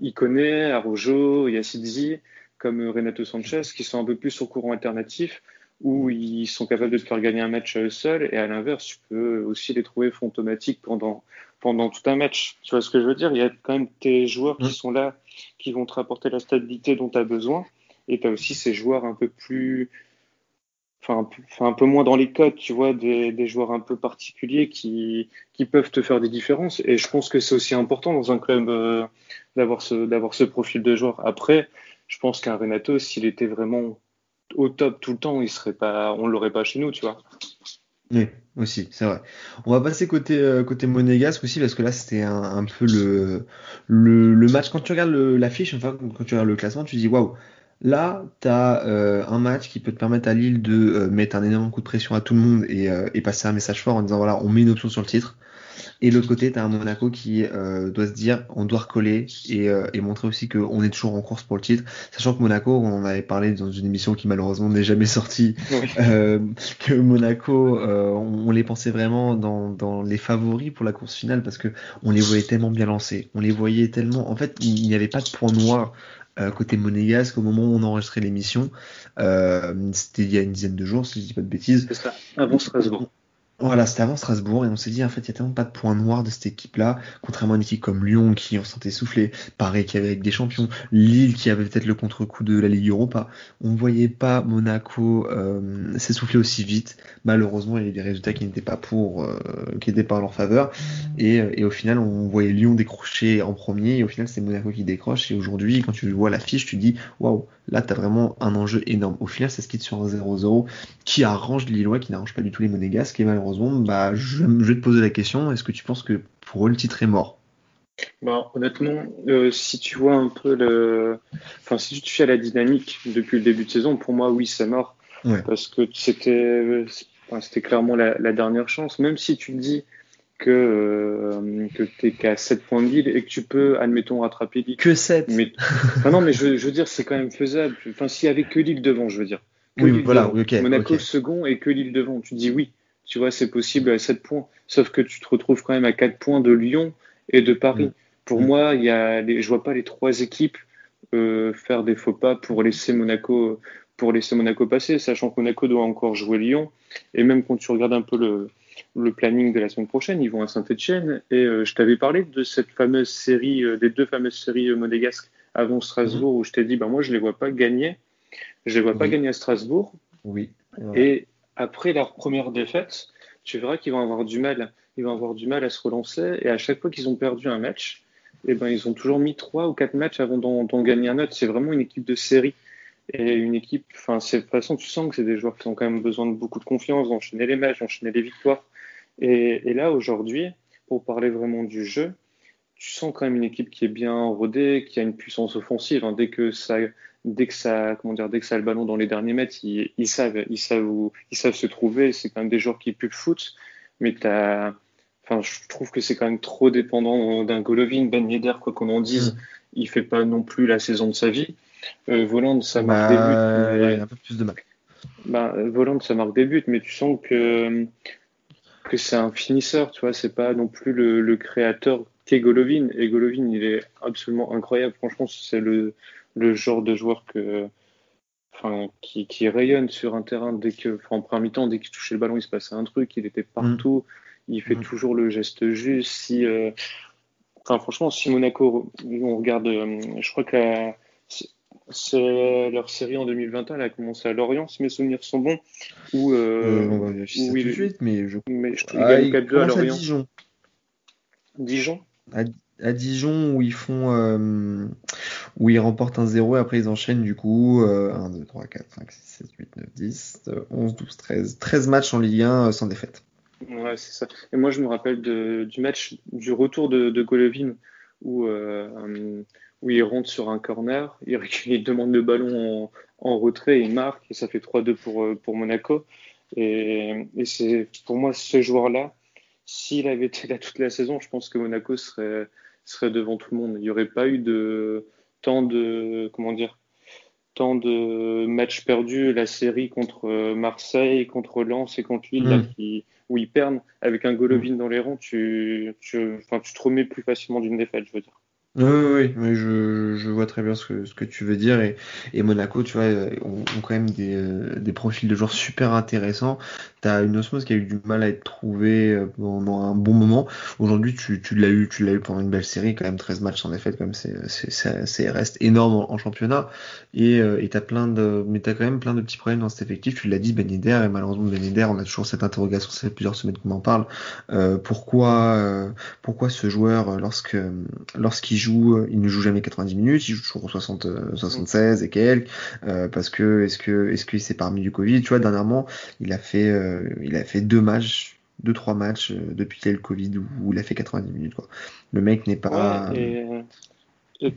Iconé, Arojo, Yassidzi, comme euh, Renato Sanchez, qui sont un peu plus au courant alternatif, où ils sont capables de te faire gagner un match euh, seul, et à l'inverse, tu peux aussi les trouver fantomatiques pendant, pendant tout un match. Tu vois ce que je veux dire? Il y a quand même tes joueurs qui sont là, qui vont te rapporter la stabilité dont tu as besoin, et tu as aussi ces joueurs un peu plus enfin, un peu moins dans les codes, tu vois, des, joueurs un peu particuliers qui, peuvent te faire des différences. Et je pense que c'est aussi important dans un club euh, d'avoir ce, profil de joueur. Après, je pense qu'un Renato, s'il était vraiment au top tout le temps, il serait pas, on l'aurait pas chez nous, tu vois. Oui, aussi, c'est vrai. On va passer côté euh, monégasque aussi parce que là c'était un, peu le, le, le match quand tu regardes l'affiche, enfin quand tu regardes le classement, tu dis waouh, Là, tu as euh, un match qui peut te permettre à Lille de euh, mettre un énorme coup de pression à tout le monde et, euh, et, passer un message fort en disant voilà, on met une option sur le titre. Et de l'autre côté, tu as un Monaco qui euh, doit se dire on doit recoller et, et montrer aussi qu'on est toujours en course pour le titre. Sachant que Monaco, on en avait parlé dans une émission qui malheureusement n'est jamais sortie, Oui. (laughs) que Monaco, on, on les pensait vraiment dans, dans les favoris pour la course finale parce que on les voyait tellement bien lancés. On les voyait tellement. En fait, il n'y avait pas de point noir euh, côté monégasque au moment où on enregistrait l'émission. Euh, C'était il y a une dizaine de jours, si je dis pas de bêtises. C'est ça, avant. Voilà, c'était avant Strasbourg et on s'est dit en fait il y a tellement pas de points noirs de cette équipe-là, contrairement à une équipe comme Lyon qui en sentait souffler, pareil qui avait avec des champions, Lille qui avait peut-être le contre-coup de la Ligue Europa. On voyait pas Monaco euh, s'essouffler aussi vite. Malheureusement, il y avait des résultats qui n'étaient pas pour, euh, qui n'étaient pas en leur faveur. Et, et au final, on voyait Lyon décrocher en premier et au final c'est Monaco qui décroche. Et aujourd'hui, quand tu vois l'affiche, tu dis waouh, là t'as vraiment un enjeu énorme. Au final, ça se quitte sur un 0-0 qui arrange les Lillois, qui n'arrange pas du tout les Monégasques et malheureusement bah, je, je, vais te poser la question, est-ce que tu penses que pour eux le titre est mort? Bah, Honnêtement, euh, si tu vois un peu le. Enfin, si tu te fies à la dynamique depuis le début de saison, pour moi, oui, c'est mort. Ouais. Parce que c'était enfin, c'était clairement la, la, dernière chance. Même si tu dis que, euh, que tu qu'à 7 points de Lille et que tu peux, admettons, rattraper Lille. Que 7 mais, enfin, Non, mais je, je veux dire, c'est quand même faisable. Enfin, s'il y avait que Lille devant, je veux dire. Que oui, Lille voilà, devant. okay, Monaco okay. second et que Lille devant. Tu te dis oui tu vois, c'est possible à 7 points. Sauf que tu te retrouves quand même à 4 points de Lyon et de Paris. Mmh. Pour mmh. moi, il y a les, je vois pas les trois équipes euh, faire des faux pas pour laisser Monaco pour laisser Monaco passer, sachant que Monaco doit encore jouer Lyon. Et même quand tu regardes un peu le, le planning de la semaine prochaine, ils vont à Saint-Etienne. Et euh, je t'avais parlé de cette fameuse série, euh, des deux fameuses séries monégasques avant Strasbourg, mmh. où je t'ai dit, bah, moi, je les vois pas gagner. Je les vois oui. pas gagner à Strasbourg. Oui. Et après leur première défaite, tu verras qu'ils vont avoir du mal. Ils vont avoir du mal à se relancer. Et à chaque fois qu'ils ont perdu un match, eh ben, ils ont toujours mis trois ou quatre matchs avant d'en gagner un autre. C'est vraiment une équipe de série. Et une équipe, enfin, de toute façon, tu sens que c'est des joueurs qui ont quand même besoin de beaucoup de confiance, d'enchaîner les matchs, d'enchaîner les victoires. Et là, aujourd'hui, pour parler vraiment du jeu, tu sens quand même une équipe qui est bien rodée, qui a une puissance offensive. Hein. Dès que ça, dès que ça, comment dire, dès que ça a le ballon dans les derniers mètres, ils, ils savent, ils savent où, ils savent se trouver. C'est quand même des joueurs qui puent le foot. Mais t'as, enfin, je trouve que c'est quand même trop dépendant d'un Golovin, Ben Yedder, quoi qu'on en dise. Mmh. Il fait pas non plus la saison de sa vie. Euh, Voland, ça marque bah, des buts. Mais... un peu plus de mal. Bah, Voland, ça marque des buts, mais tu sens que que c'est un finisseur, tu vois. C'est pas non plus le, le créateur Et Golovin, il est absolument incroyable. Franchement, c'est le le genre de joueur que, enfin, qui, qui, rayonne sur un terrain dès que, enfin, en première mi-temps, dès qu'il touchait le ballon, il se passait un truc, il était partout, mmh. il fait mmh. toujours le geste juste. Si, euh, enfin, franchement, si Monaco, on regarde, euh, je crois que la, c'est leur série en 2021, elle a commencé à Lorient, si mes souvenirs sont bons. Où, euh, on va vérifier ça oui, tout de suite, mais je, mais je trouve ah, qu'il gagne 4-2 à Lorient. À Dijon. Dijon? À, à, Dijon où ils font euh, où ils remportent un 0 et après ils enchaînent du coup euh, 1 2 3 4 5 6 7 8 9 10 11 12 13 13 matchs en Ligue 1 sans défaite. Ouais, c'est ça. Et moi je me rappelle de, du match du retour de, de Golovin où euh, où il rentre sur un corner, il, (laughs) il demande le ballon en, en, retrait, il marque et ça fait 3-2 pour pour Monaco. Et, et c'est pour moi ce joueur-là, s'il avait été là toute la saison, je pense que Monaco serait, serait devant tout le monde. Il n'y aurait pas eu de tant de comment dire tant de matchs perdus, la série contre Marseille, contre Lens et contre Lille, mmh. là, qui, où ils perdent avec un Golovin mmh. dans les rangs, tu, tu, enfin, tu te remets plus facilement d'une défaite, je veux dire. Oui, oui, mais je, je vois très bien ce que, ce que tu veux dire. Et, et Monaco, tu vois, ont, ont quand même des, des profils de joueurs super intéressants. Tu as une osmose qui a eu du mal à être trouvée pendant un bon moment. Aujourd'hui, tu, tu l'as eu, tu l'as eu pendant une belle série, quand même 13 matchs en défaite, comme c'est, reste énorme en, en championnat. Et, et t'as plein de, mais t'as quand même plein de petits problèmes dans cet effectif. Tu l'as dit, Ben et malheureusement Ben on a toujours cette interrogation, ça fait plusieurs semaines qu'on en parle. Euh, pourquoi, euh, pourquoi ce joueur, lorsque, lorsqu'il joue, il ne joue jamais 90 minutes, il joue toujours 60, 76 et quelques, euh, parce que est-ce que est-ce qu'il s'est parmi du Covid, tu vois, dernièrement, il a fait euh, il a fait deux matchs, deux trois matchs euh, depuis qu'il y a le Covid où, il a fait 90 minutes. Le mec n'est pas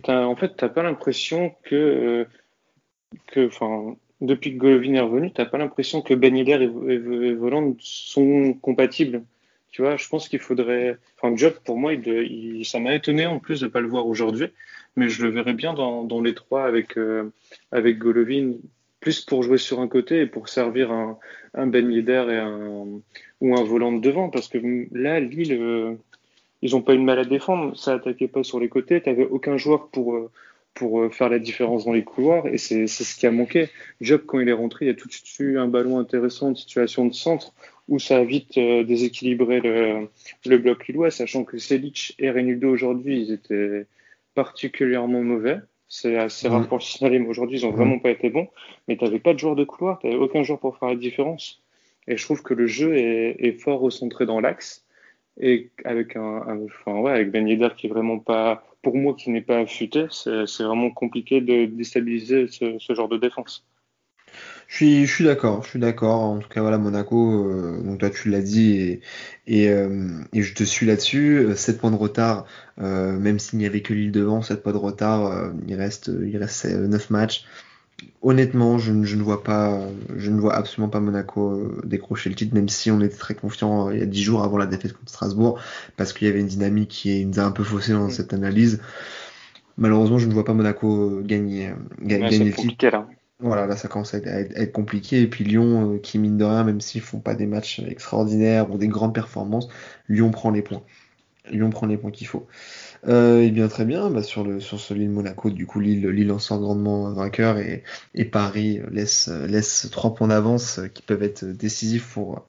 en fait, t'as pas l'impression que que enfin depuis que Golovin est revenu, t'as pas l'impression que Ben et, et Voland sont compatibles Tu vois, je pense qu'il faudrait. Enfin, Job, pour moi, ça m'a étonné en plus de ne pas le voir aujourd'hui, mais je le verrais bien dans, les trois avec, euh, avec Golovin, plus pour jouer sur un côté et pour servir un, un Ben Yedder et un, ou un volant de devant, parce que là, Lille, euh, ils n'ont pas eu de mal à défendre, ça attaquait pas sur les côtés, tu aucun joueur pour. Euh, pour faire la différence dans les couloirs et c'est ce qui a manqué. Job, quand il est rentré, il y a tout de suite eu un ballon intéressant, une situation de centre où ça a vite euh, déséquilibré le, le, bloc lillois, sachant que Selic et Renildo aujourd'hui, ils étaient particulièrement mauvais. C'est assez rare pour le signaler, mais aujourd'hui, ils ont vraiment pas été bons. Mais tu n'avais pas de joueur de couloir, tu n'avais aucun joueur pour faire la différence. Et je trouve que le jeu est, est fort recentré dans l'axe. Et avec un, un, enfin ouais, avec Ben Yedder qui est vraiment pas, pour moi, qui n'est pas affûté, c'est vraiment compliqué de déstabiliser ce, ce genre de défense. Je suis, je suis d'accord, je suis d'accord. En tout cas, voilà, Monaco, euh, donc toi tu l'as dit et, et, euh, et, je te suis là-dessus. 7 points de retard, euh, même s'il n'y avait que l'île devant, 7 points de retard, euh, il reste, il reste 9 matchs. Honnêtement, je, je, ne vois pas, je ne vois absolument pas Monaco euh, décrocher le titre, même si on était très confiant il y a 10 jours avant la défaite contre Strasbourg, parce qu'il y avait une dynamique qui nous a un peu faussé dans cette analyse. Malheureusement, je ne vois pas Monaco gagner, gagner, ouais, le titre. Là. Voilà, là ça commence à être, compliqué. Et puis Lyon, euh, qui mine de rien, même s'ils font pas des matchs extraordinaires ou des grandes performances, Lyon prend les points. Lyon prend les points qu'il faut. Euh, et bien très bien, bah, sur le sur ce Lille Monaco, du coup Lille, Lille en sort grandement vainqueur et, et Paris laisse laisse trois points d'avance qui peuvent être décisifs pour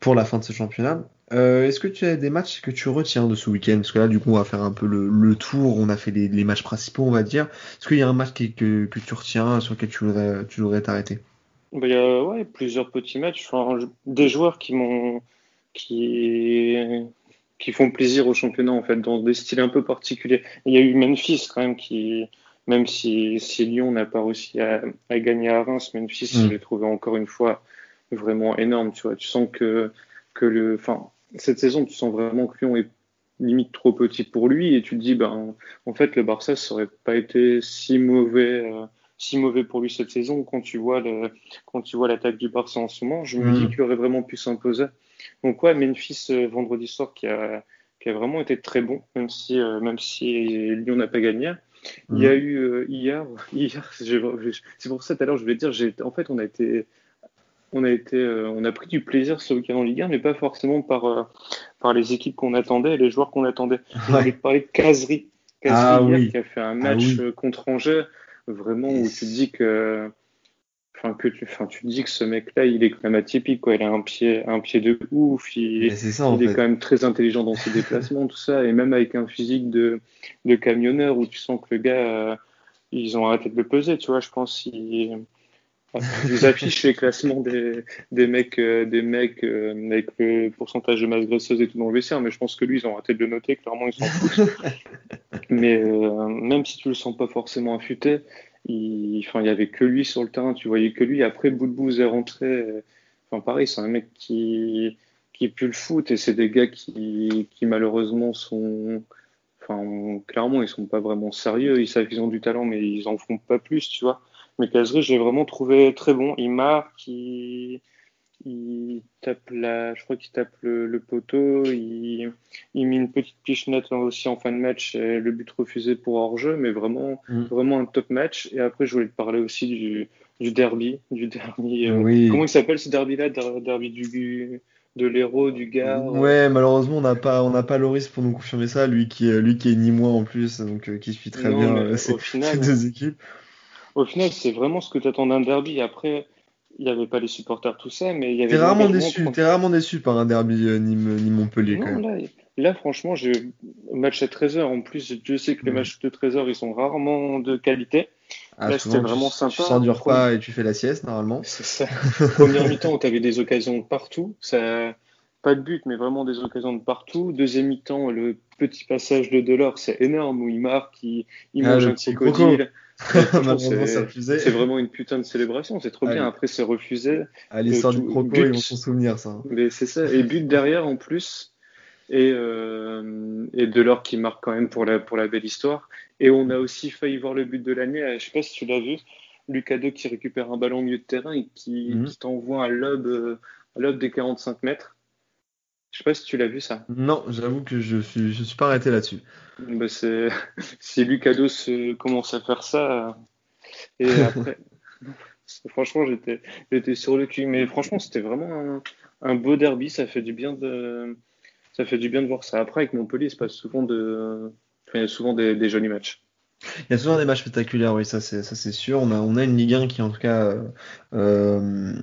pour la fin de ce championnat. Euh, Est-ce que tu as des matchs que tu retiens de ce week-end? Parce que là, du coup, on va faire un peu le, le tour. On a fait les, les, matchs principaux, on va dire. Est-ce qu'il y a un match qui, que, que tu retiens, sur lequel tu voudrais tu voudrais t'arrêter? Bah, Il y a ouais, plusieurs petits matchs. Enfin, des joueurs qui m'ont qui qui font plaisir au championnat en fait, dans des styles un peu particuliers. Il y a eu Memphis quand même qui, même si, si Lyon n'a pas réussi à, à, gagner à Reims, Memphis, mm. je l'ai trouvé encore une fois vraiment énorme. Tu vois, tu sens que que le, enfin, cette saison, tu sens vraiment que Lyon est limite trop petit pour lui et tu te dis, ben, en fait, le Barça, ça aurait pas été si mauvais, euh, si mauvais pour lui cette saison quand tu vois le, quand tu vois l'attaque du Barça en ce moment. Je me Mm. dis qu'il aurait vraiment pu s'imposer. Donc, ouais, Memphis, euh, vendredi soir, qui a, qui a vraiment été très bon, même si, euh, même si Lyon n'a pas gagné. Il y a eu euh, hier, (laughs) hier, c'est pour ça tout à l'heure je voulais dire, j'ai, en fait, on a été, on a été, euh, on a pris du plaisir ce week-end en Ligue 1, mais pas forcément par, euh, par les équipes qu'on attendait et les joueurs qu'on attendait. Je voulais te parler de Kazri Ah oui. qui a fait un match Ah oui. euh, contre Angers, vraiment où tu te dis que, enfin que tu, enfin tu te dis que ce mec-là, il est quand même atypique, quoi. Il a un pied, un pied de ouf. Il, ça est fait. quand même très intelligent dans ses (laughs) déplacements, tout ça, et même avec un physique de, de camionneur où tu sens que le gars, euh, ils ont arrêté de le peser, tu vois. Je pense ils affichent les classements des, des mecs, euh, des mecs euh, avec le pourcentage de masse graisseuse et tout dans le vestiaire, mais je pense que lui, ils ont arrêté de le noter, clairement, ils s'en foutent. (laughs) mais euh, même si tu le sens pas forcément affûté, il, enfin, il y avait que lui sur le terrain, tu voyais que lui. Après, Boudbouz est rentré. euh, Enfin, pareil, c'est un mec qui, qui pue le foot et c'est des gars qui, qui malheureusement sont, enfin, clairement, ils sont pas vraiment sérieux. Ils savent qu'ils ont du talent, mais ils en font pas plus, tu vois. Mais Kazri, je l'ai vraiment trouvé très bon. Il marque, il, il tape la, je crois qu'il tape le, le poteau, il, il met une petite pichenette aussi en fin de match, et le but refusé pour hors-jeu, mais vraiment, Mm. vraiment un top match. Et après, je voulais te parler aussi du, du derby, du derby. euh. Comment il s'appelle ce derby-là, Der- derby du, de l'héros, du gars. euh, Ouais, malheureusement, on n'a pas, on n'a pas Loris pour nous confirmer ça, lui qui, est- lui qui est ni moi en plus, donc euh, qui suit très Non, bien euh, final- (laughs) ces deux équipes. Au final, c'est vraiment ce que tu attends d'un derby. Après, il n'y avait pas les supporters, tout ça, mais il y avait T'es rarement déçu, rarement déçu par un derby euh, Nîmes, Nîmes Montpellier quand Non, même. là, là, franchement, j'ai match à 13h. En plus, Dieu sait que les matchs de 13h, ils sont rarement de qualité. Ah, là, c'était tu- vraiment Tu sympa. sors du repas et tu fais la sieste normalement. C'est ça. (laughs) Première mi-temps où tu avais des occasions de partout. Ça, pas de but, mais vraiment des occasions de partout. Deuxième mi-temps, le petit passage de Delors, c'est énorme où il marque, il, il Ah, mange un crocodile. (laughs) C'est- vraiment une putain de célébration, c'est trop Allez. bien. Après, c'est refusé. À l'histoire du croco, ils vont s'en souvenir ça. Mais c'est ça. Et but derrière en plus. Et, euh, et Delors qui marque quand même pour la, pour la belle histoire. Et on a aussi failli voir le but de l'année. euh, Je sais pas si tu l'as vu. Lucas II qui récupère un ballon au milieu de terrain et qui, Mhm. qui t'envoie un lob, euh, un lob des 45 mètres. Je sais pas si tu l'as vu ça. Non, j'avoue que je suis, je suis pas arrêté là-dessus. Bah, c'est si Lucados euh, commence à faire ça et (laughs) après (laughs) franchement j'étais j'étais sur le cul. Mais franchement c'était vraiment un, un beau derby. Ça fait du bien de ça fait du bien de voir ça. Après avec Montpellier il se passe souvent de enfin, il y a souvent des, des jolis matchs Il y a souvent des matchs spectaculaires, oui, ça c'est ça c'est sûr. On a on a une Ligue 1 qui en tout cas euh, euh,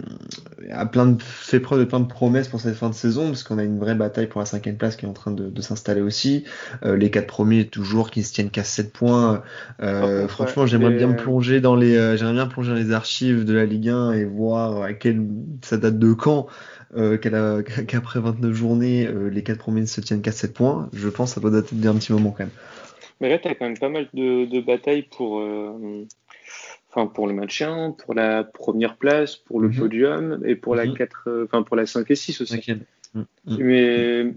a plein de fait preuve de plein de promesses pour cette fin de saison, parce qu'on a une vraie bataille pour la cinquième place qui est en train de, de s'installer aussi. Euh, les quatre premiers toujours qui se tiennent qu'à 7 points. Euh, Ouais, franchement, j'aimerais bien me plonger dans les euh, j'aimerais bien plonger dans les archives de la Ligue 1 et voir à quel ça date de quand. Euh, qu'elle qu'après 29 journées, euh, les quatre premiers ne se tiennent qu'à 7 points. Je pense que ça doit dater d'un petit moment quand même. Mais là t'as quand même pas mal de, de batailles pour euh, enfin pour le maintien pour la première place pour le Mhm. podium et pour la Mhm. 4 euh, enfin pour la 5 et 6 aussi T'inquiète. Mm, mm. Mais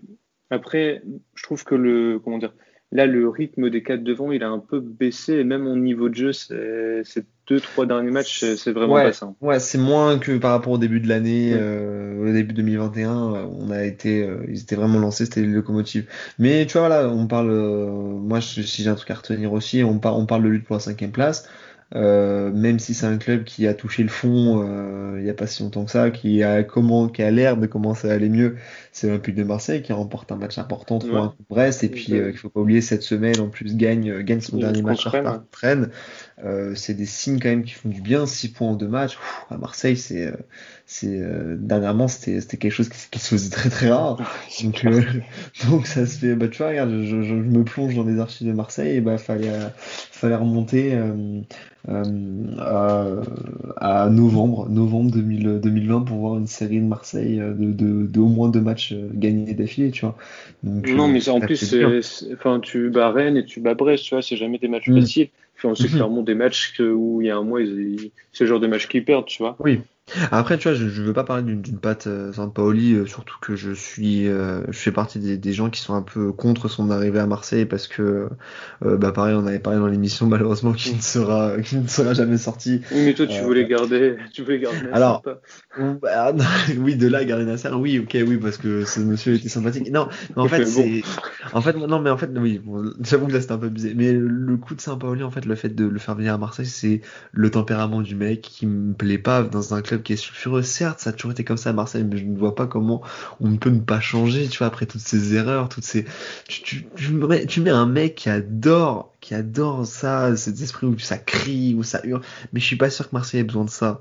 après, je trouve que le, comment dire, là, le rythme des quatre devant, il a un peu baissé, et même au niveau de jeu, c'est- ces deux, trois derniers matchs, c'est vraiment Ouais. pas ça. Ouais, c'est moins que par rapport au début de l'année, Ouais. euh, au début 2021, euh, on a été, euh, ils étaient vraiment lancés, c'était les locomotives. Mais tu vois, voilà, on parle, euh, moi, si j'ai un truc à retenir aussi, on, par- on parle de lutte pour la cinquième place. Euh, même si c'est un club qui a touché le fond euh, il n'y a pas si longtemps que ça, qui a comment, qui a l'air de commencer à aller mieux, c'est l'Olympique de Marseille qui remporte un match important 3 Ouais. Brest et puis Ouais. euh, qu'il faut pas oublier cette semaine en plus gagne euh, gagne son dernier match par Rennes. Euh, c'est des signes quand même qui font du bien, 6 points en deux matchs. Pff, à Marseille, c'est euh, c'est euh, dernièrement c'était c'était quelque chose qui, qui se faisait très très rare. Donc, euh, (laughs) donc ça se fait, bah tu vois, regarde, je, je, je me plonge dans les archives de Marseille, et bah fallait, euh, fallait remonter euh, euh, à, à novembre, novembre 2000, 2020 pour voir une série de Marseille de, de, de au moins deux matchs gagnés d'affilée, tu vois. Donc, Non, mais en ça plus, c'est, c'est- enfin, tu bats Rennes et tu bats Brest, tu vois, c'est jamais des matchs Mm. faciles. Enfin, c'est Mhm. clairement des matchs que- où il y a un mois, c'est le genre de match qu'ils perdent, tu vois. Oui. Après, tu vois, je, je veux pas parler d'une patte euh, Sampaoli, euh, surtout que je suis, euh, je fais partie des, des gens qui sont un peu contre son arrivée à Marseille parce que, euh, bah pareil, on avait parlé dans l'émission (laughs) malheureusement qui ne sera, qui ne sera jamais sorti. Oui, mais toi, tu voulais garder, tu voulais garder Nasser, Alors, pas (laughs) bah, non, (laughs) oui, de là, garder Nasser, oui, ok, oui, parce que ce monsieur était sympathique. Non, mais en fait, bon. c'est, en fait, non, mais en fait, oui, bon, j'avoue que là, c'était un peu abusé. Mais le coup de Saint-Pauli, en fait, le fait de le faire venir à Marseille, c'est le tempérament du mec qui me plaît pas dans un club qui est sulfureux. Certes, ça a toujours été comme ça à Marseille, mais je ne vois pas comment on ne peut ne pas changer, tu vois, après toutes ces erreurs, toutes ces, tu, tu, tu mets, tu mets un mec qui adore, qui adore ça, cet esprit où ça crie, où ça hurle, mais je suis pas sûr que Marseille ait besoin de ça.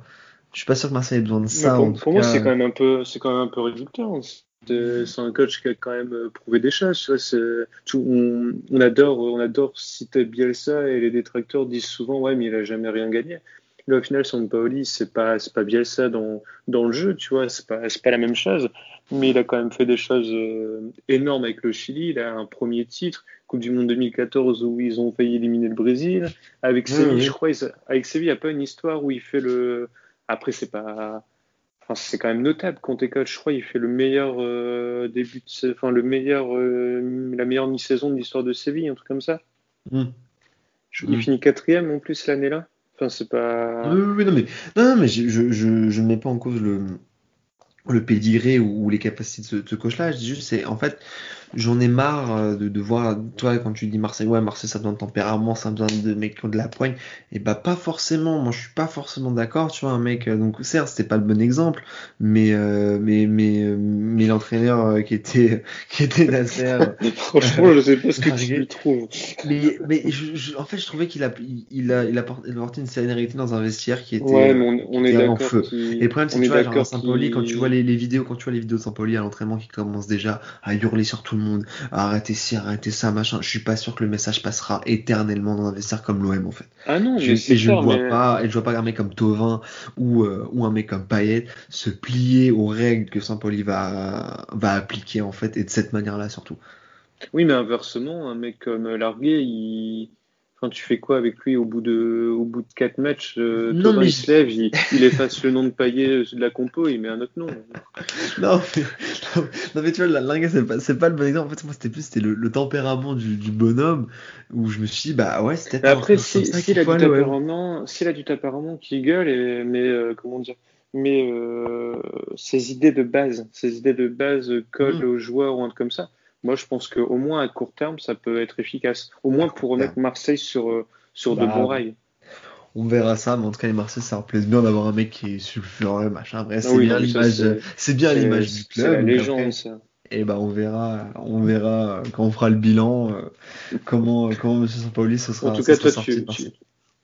Je suis pas sûr que Marseille ait besoin de ça. pour, moi, c'est quand même un peu, c'est quand même un peu réducteur. hein. C'est un coach qui a quand même euh, prouvé des choses. on adore, on adore citer Bielsa et les détracteurs disent souvent ouais, mais il a jamais rien gagné. Là, au final, Sampaoli, c'est pas, c'est pas Bielsa dans, dans le jeu, tu vois, c'est pas, c'est pas la même chose. Mais il a quand même fait des choses euh, énormes avec le Chili. Il a un premier titre, Coupe du Monde 2014 où ils ont failli éliminer le Brésil. Avec Oui, Séville, je crois, ils- avec Séville, il n'y a pas une histoire où il fait le. Après, c'est pas. Enfin, c'est quand même notable. Conte coach, je crois, il fait le meilleur euh, début, de... enfin le meilleur, euh, la meilleure mi-saison de l'histoire de Séville, un truc comme ça. Hmm. Mm. Il finit quatrième en plus l'année-là. Enfin, c'est pas. Oui, oui, non, mais, non, non, mais je, je, je, ne mets pas en cause le, le pédigré ou, ou les capacités de ce, ce coach-là. Je dis juste, c'est, en fait, j'en ai marre euh, de, de voir, toi, quand tu dis Marseille, ouais, Marseille, ça a besoin de tempérament, ça a besoin de mecs qui ont de la poigne. Et bah, pas forcément. Moi, je suis pas forcément d'accord, tu vois, un mec, euh, donc, certes, c'était pas le bon exemple, mais, euh, mais, mais, euh, mais l'entraîneur qui était, (laughs) qui était Nasser, (laughs) Franchement, je sais pas ce que tu lui trouves. mais, mais je, je- en fait, je trouvais qu'il a, il, a, il a apporté une sérénité dans un vestiaire qui était, Ouais, mais on, on est en feu. Et le problème, c'est que tu vois, genre d'accord Saint-Pauli, quand tu vois les, les vidéos, quand tu vois les vidéos de Saint-Pauli à l'entraînement qui commencent déjà à hurler sur tout le monde, à arrêter ci, arrêter ça, machin, je suis pas sûr que le message passera éternellement dans un vestiaire comme l'OM, en fait. Ah non, Je- mais et je ne vois mais- pas, et je vois pas un mec comme Tovin ou, euh, ou un mec comme Payet se plier aux règles que Saint-Pauli va, va appliquer, en fait, et de cette manière-là, surtout. Oui, mais inversement, un mec comme Largué, il... Enfin, tu fais quoi avec lui au bout de, au bout de quatre matchs euh, Non, Thauvin, mais il se lève, il, il efface le nom de Payet de la compo, il met un autre nom. (laughs) Non, mais, non, mais tu vois, la lingue, c'est pas, le bon exemple. En fait, moi, c'était plus c'était le, le tempérament du, du bonhomme où je me suis dit, bah ouais, c'était Mais après, comme si, s'il qu'il a du ouais. tempérament, s'il a du tempérament qui gueule, et, mais euh, comment dire, mais euh, ces idées de base, ces idées de base collent Mm. aux joueurs ou un truc comme ça. Moi, je pense qu'au moins à court terme, ça peut être efficace. Au moins pour remettre Marseille sur, euh, sur de Bah, bons rails. On verra ça, mais en tout cas, les Marseillais, ça leur plaise bien d'avoir un mec qui est sulfureux, machin. Bref, c'est Ah oui, bien l'image, c'est- c'est bien C'est- l'image du C'est club. la donc légende, après, ça. Et ben on verra, on verra euh, quand on fera le bilan euh, comment comment Monsieur Sampaoli se sera. En tout cas, toi, de Marseille. tu,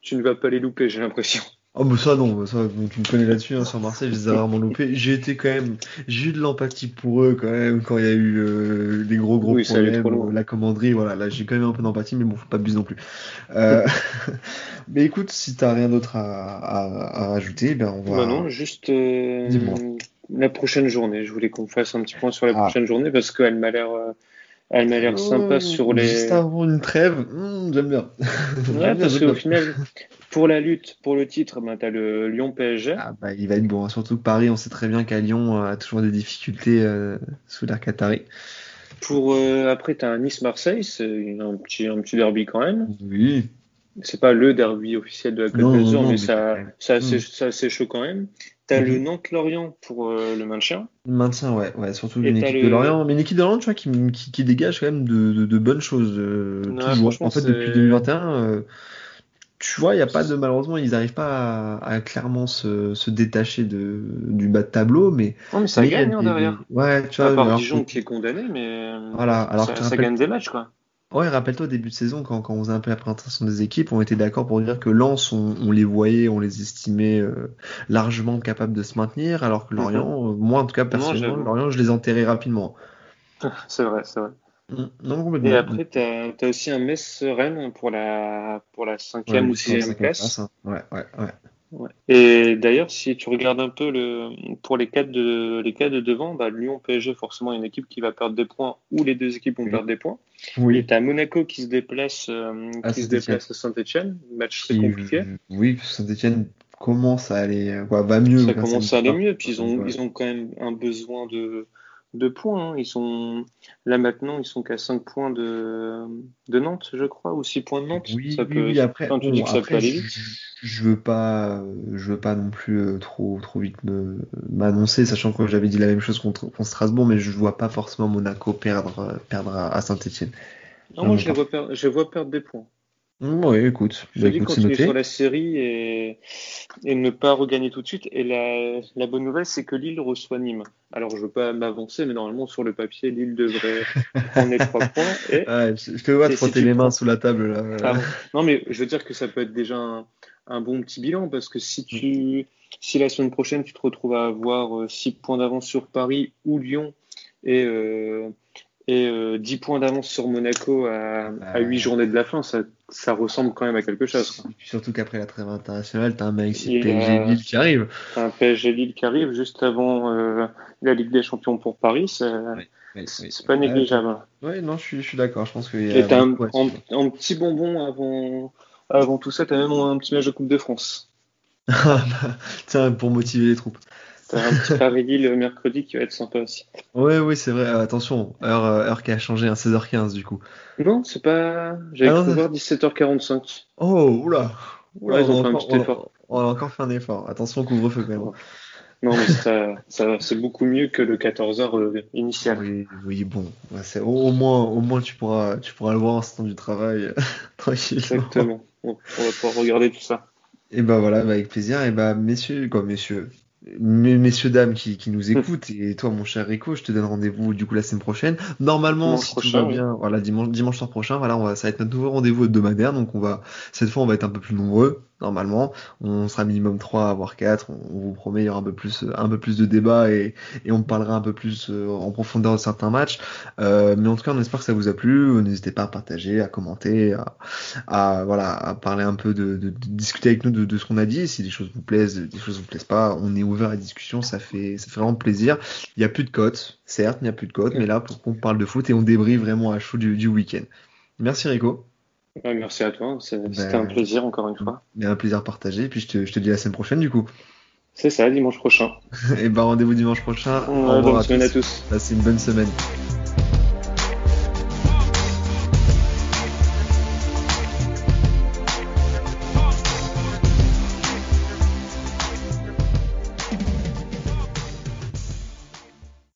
tu ne vas pas les louper, j'ai l'impression. Oh bah ça non, bah ça donc, tu me connais là-dessus hein, sur Marseille, je les ai rarement loupés. (laughs) J'ai été quand même, j'ai eu de l'empathie pour eux quand même quand il y a eu euh, les gros gros Oui, problèmes, euh, la commanderie, voilà, là j'ai quand même un peu d'empathie, mais bon, faut pas abuser non plus. Euh, (laughs) mais écoute, si t'as rien d'autre à, à, à rajouter, ben on va. Bah non, juste euh, la prochaine journée. Je voulais qu'on fasse un petit point sur la Ah. prochaine journée parce qu'elle m'a l'air, euh, elle m'a l'air sympa Oh, sur les. Juste avant une trêve, hmm, j'aime bien. Ouais, (laughs) parce qu'au final, pour la lutte, pour le titre, ben, t'as le Lyon PSG. Ah bah, il va être bon, hein. surtout que Paris, on sait très bien qu'à Lyon euh, a toujours des difficultés euh, sous l'air qatari. Pour euh, après, t'as un Nice-Marseille, c'est un petit, un petit derby quand même. Oui. C'est pas le derby officiel de la Côte d'Azur, mais mais ça, ça, Mm. assez chaud quand même. T'as le Nantes-Lorient pour euh, le maintien. Maintien, ouais, ouais, surtout une équipe le- de Lorient, mais une équipe de Lorient, tu vois, qui, qui, qui dégage quand même de, de, de bonnes choses, euh, toujours. franchement, En fait, depuis 2021, euh, tu vois, il y a pas de, malheureusement, ils n'arrivent pas à, à clairement se, se détacher de, du bas de tableau, mais, Non, mais ça mais il y a gagne hein, des- derrière. Ouais, tu vois, À part alors Dijon qui est condamné, mais Voilà, alors ça, que tu ça rappelles- gagne des matchs, quoi. Ouais, rappelle-toi, au début de saison, quand, quand on faisait un peu la présentation des équipes, on était d'accord pour dire que Lens, on, on les voyait, on les estimait euh, largement capables de se maintenir, alors que Lorient, euh, moi en tout cas, personnellement. Lorient, je les enterrais rapidement. (laughs) C'est vrai, c'est vrai. Mm, Non, complètement. Et après, t'as as aussi un Metz-Rennes pour la, pour la cinquième Ouais, ou sixième cinquième place. hein. Ouais, ouais, ouais. Ouais. Et d'ailleurs, si tu regardes un peu le, pour les quatre de, les quatre de devant, bah, Lyon, PSG, forcément, une équipe qui va perdre des points ou les deux équipes vont Oui. perdre des points. Et Oui, t'as Monaco qui se déplace, euh, À qui se déplace à Saint-Etienne. Match très compliqué. Oui, Saint-Etienne commence à aller, euh, va mieux. Ça commence à aller mieux. Puis ils ont, Ouais. ils ont quand même un besoin de, de points. hein. Ils sont, là maintenant, ils sont qu'à 5 points de, de Nantes, je crois, ou 6 points de Nantes. Oui, ça oui, peut, oui, après, enfin, tu bon, dis que ça après, peut aller je, vite. je veux pas, je veux pas non plus euh, trop, trop vite m'annoncer, sachant que j'avais dit la même chose contre, contre Strasbourg, mais je vois pas forcément Monaco perdre, euh, perdre à, Saint-Etienne. Non, moi, je les vois perdre, je les vois perdre des points. Oui, écoute, Je bah, écoute, c'est continuer noté. sur la série et, et ne pas regagner tout de suite. Et la, la bonne nouvelle, c'est que Lille reçoit Nîmes. Alors, je veux pas m'avancer, mais normalement, sur le papier, Lille devrait prendre les trois (laughs) points. Et, Ouais, je, te vois te si frotter les mains prends- sous la table là. Ah non, mais je veux dire que ça peut être déjà un, un bon petit bilan parce que si tu, si la semaine prochaine, tu te retrouves à avoir 6 points d'avance sur Paris ou Lyon et, euh, et euh, 10 points d'avance sur Monaco à, à 8 journées de la fin, ça, ça ressemble quand même à quelque chose. surtout qu'après la trêve internationale, t'as un c'est PSG a- Lille qui arrive. un PSG Lille qui arrive juste avant euh, la Ligue des Champions pour Paris, c'est c'est pas négligeable. Ouais, non, je suis, d'accord. Je pense qu'il y a Et t'as un, en, petit bonbon avant, avant tout ça, t'as même un petit match de Coupe de France. (laughs) Tiens, pour motiver les troupes. T'as un petit Paris-Lille mercredi qui va être sympa aussi. Ouais, oui, c'est vrai. Euh, attention, heure, euh, heure qui a changé, hein, 16h15 du coup. Non, c'est pas. J'avais Ah cru voir 17h45. Oh, oula. Oula, Ouais, ils ont on, fait a un encore, petit effort. on a encore fait un effort. Attention, couvre-feu quand même. Non, mais ça, ça, c'est beaucoup mieux que le 14h euh, initial. Oui, oui, bon. C'est, au, moins, au moins tu pourras, tu pourras le voir en ce temps du travail, (laughs) tranquillement. Exactement. On, on va pouvoir regarder tout ça. Et ben voilà, bah, avec plaisir. Et bah messieurs, quoi, messieurs, mes- messieurs dames qui, qui nous écoutent, et toi mon cher Rico, je te donne rendez-vous du coup la semaine prochaine. Normalement, Dimanche si tout va oui. bien, voilà, dimanche, dimanche soir prochain, voilà, on va, ça va être notre nouveau rendez-vous hebdomadaire, donc on va, cette fois on va être un peu plus nombreux, normalement. On sera minimum 3 voire 4, on, on vous promet, il y aura un peu plus, un peu plus de débats et, et on parlera un peu plus euh, en profondeur de certains matchs. Euh, mais en tout cas, on espère que ça vous a plu. N'hésitez pas à partager, à commenter, à, à voilà, à parler un peu de, de, de discuter avec nous de, de ce qu'on a dit. Si des choses vous plaisent, des choses vous plaisent pas, on est ouvert à la discussion. Ça fait, ça fait vraiment plaisir. Il n'y a plus de cotes, certes, il n'y a plus de cotes, mais là, pour qu'on parle de foot et on débriefe vraiment à chaud du, du week-end. Merci Rico, Ouais, merci à toi. C'est- C'était Ben- un plaisir, encore une fois. mais un plaisir partagé. Puis je te, je te dis à la semaine prochaine du coup. C'est ça, dimanche prochain. (laughs) et bah rendez-vous dimanche prochain. Ouais, bonne à semaine à tous. tous. Passez une bonne semaine.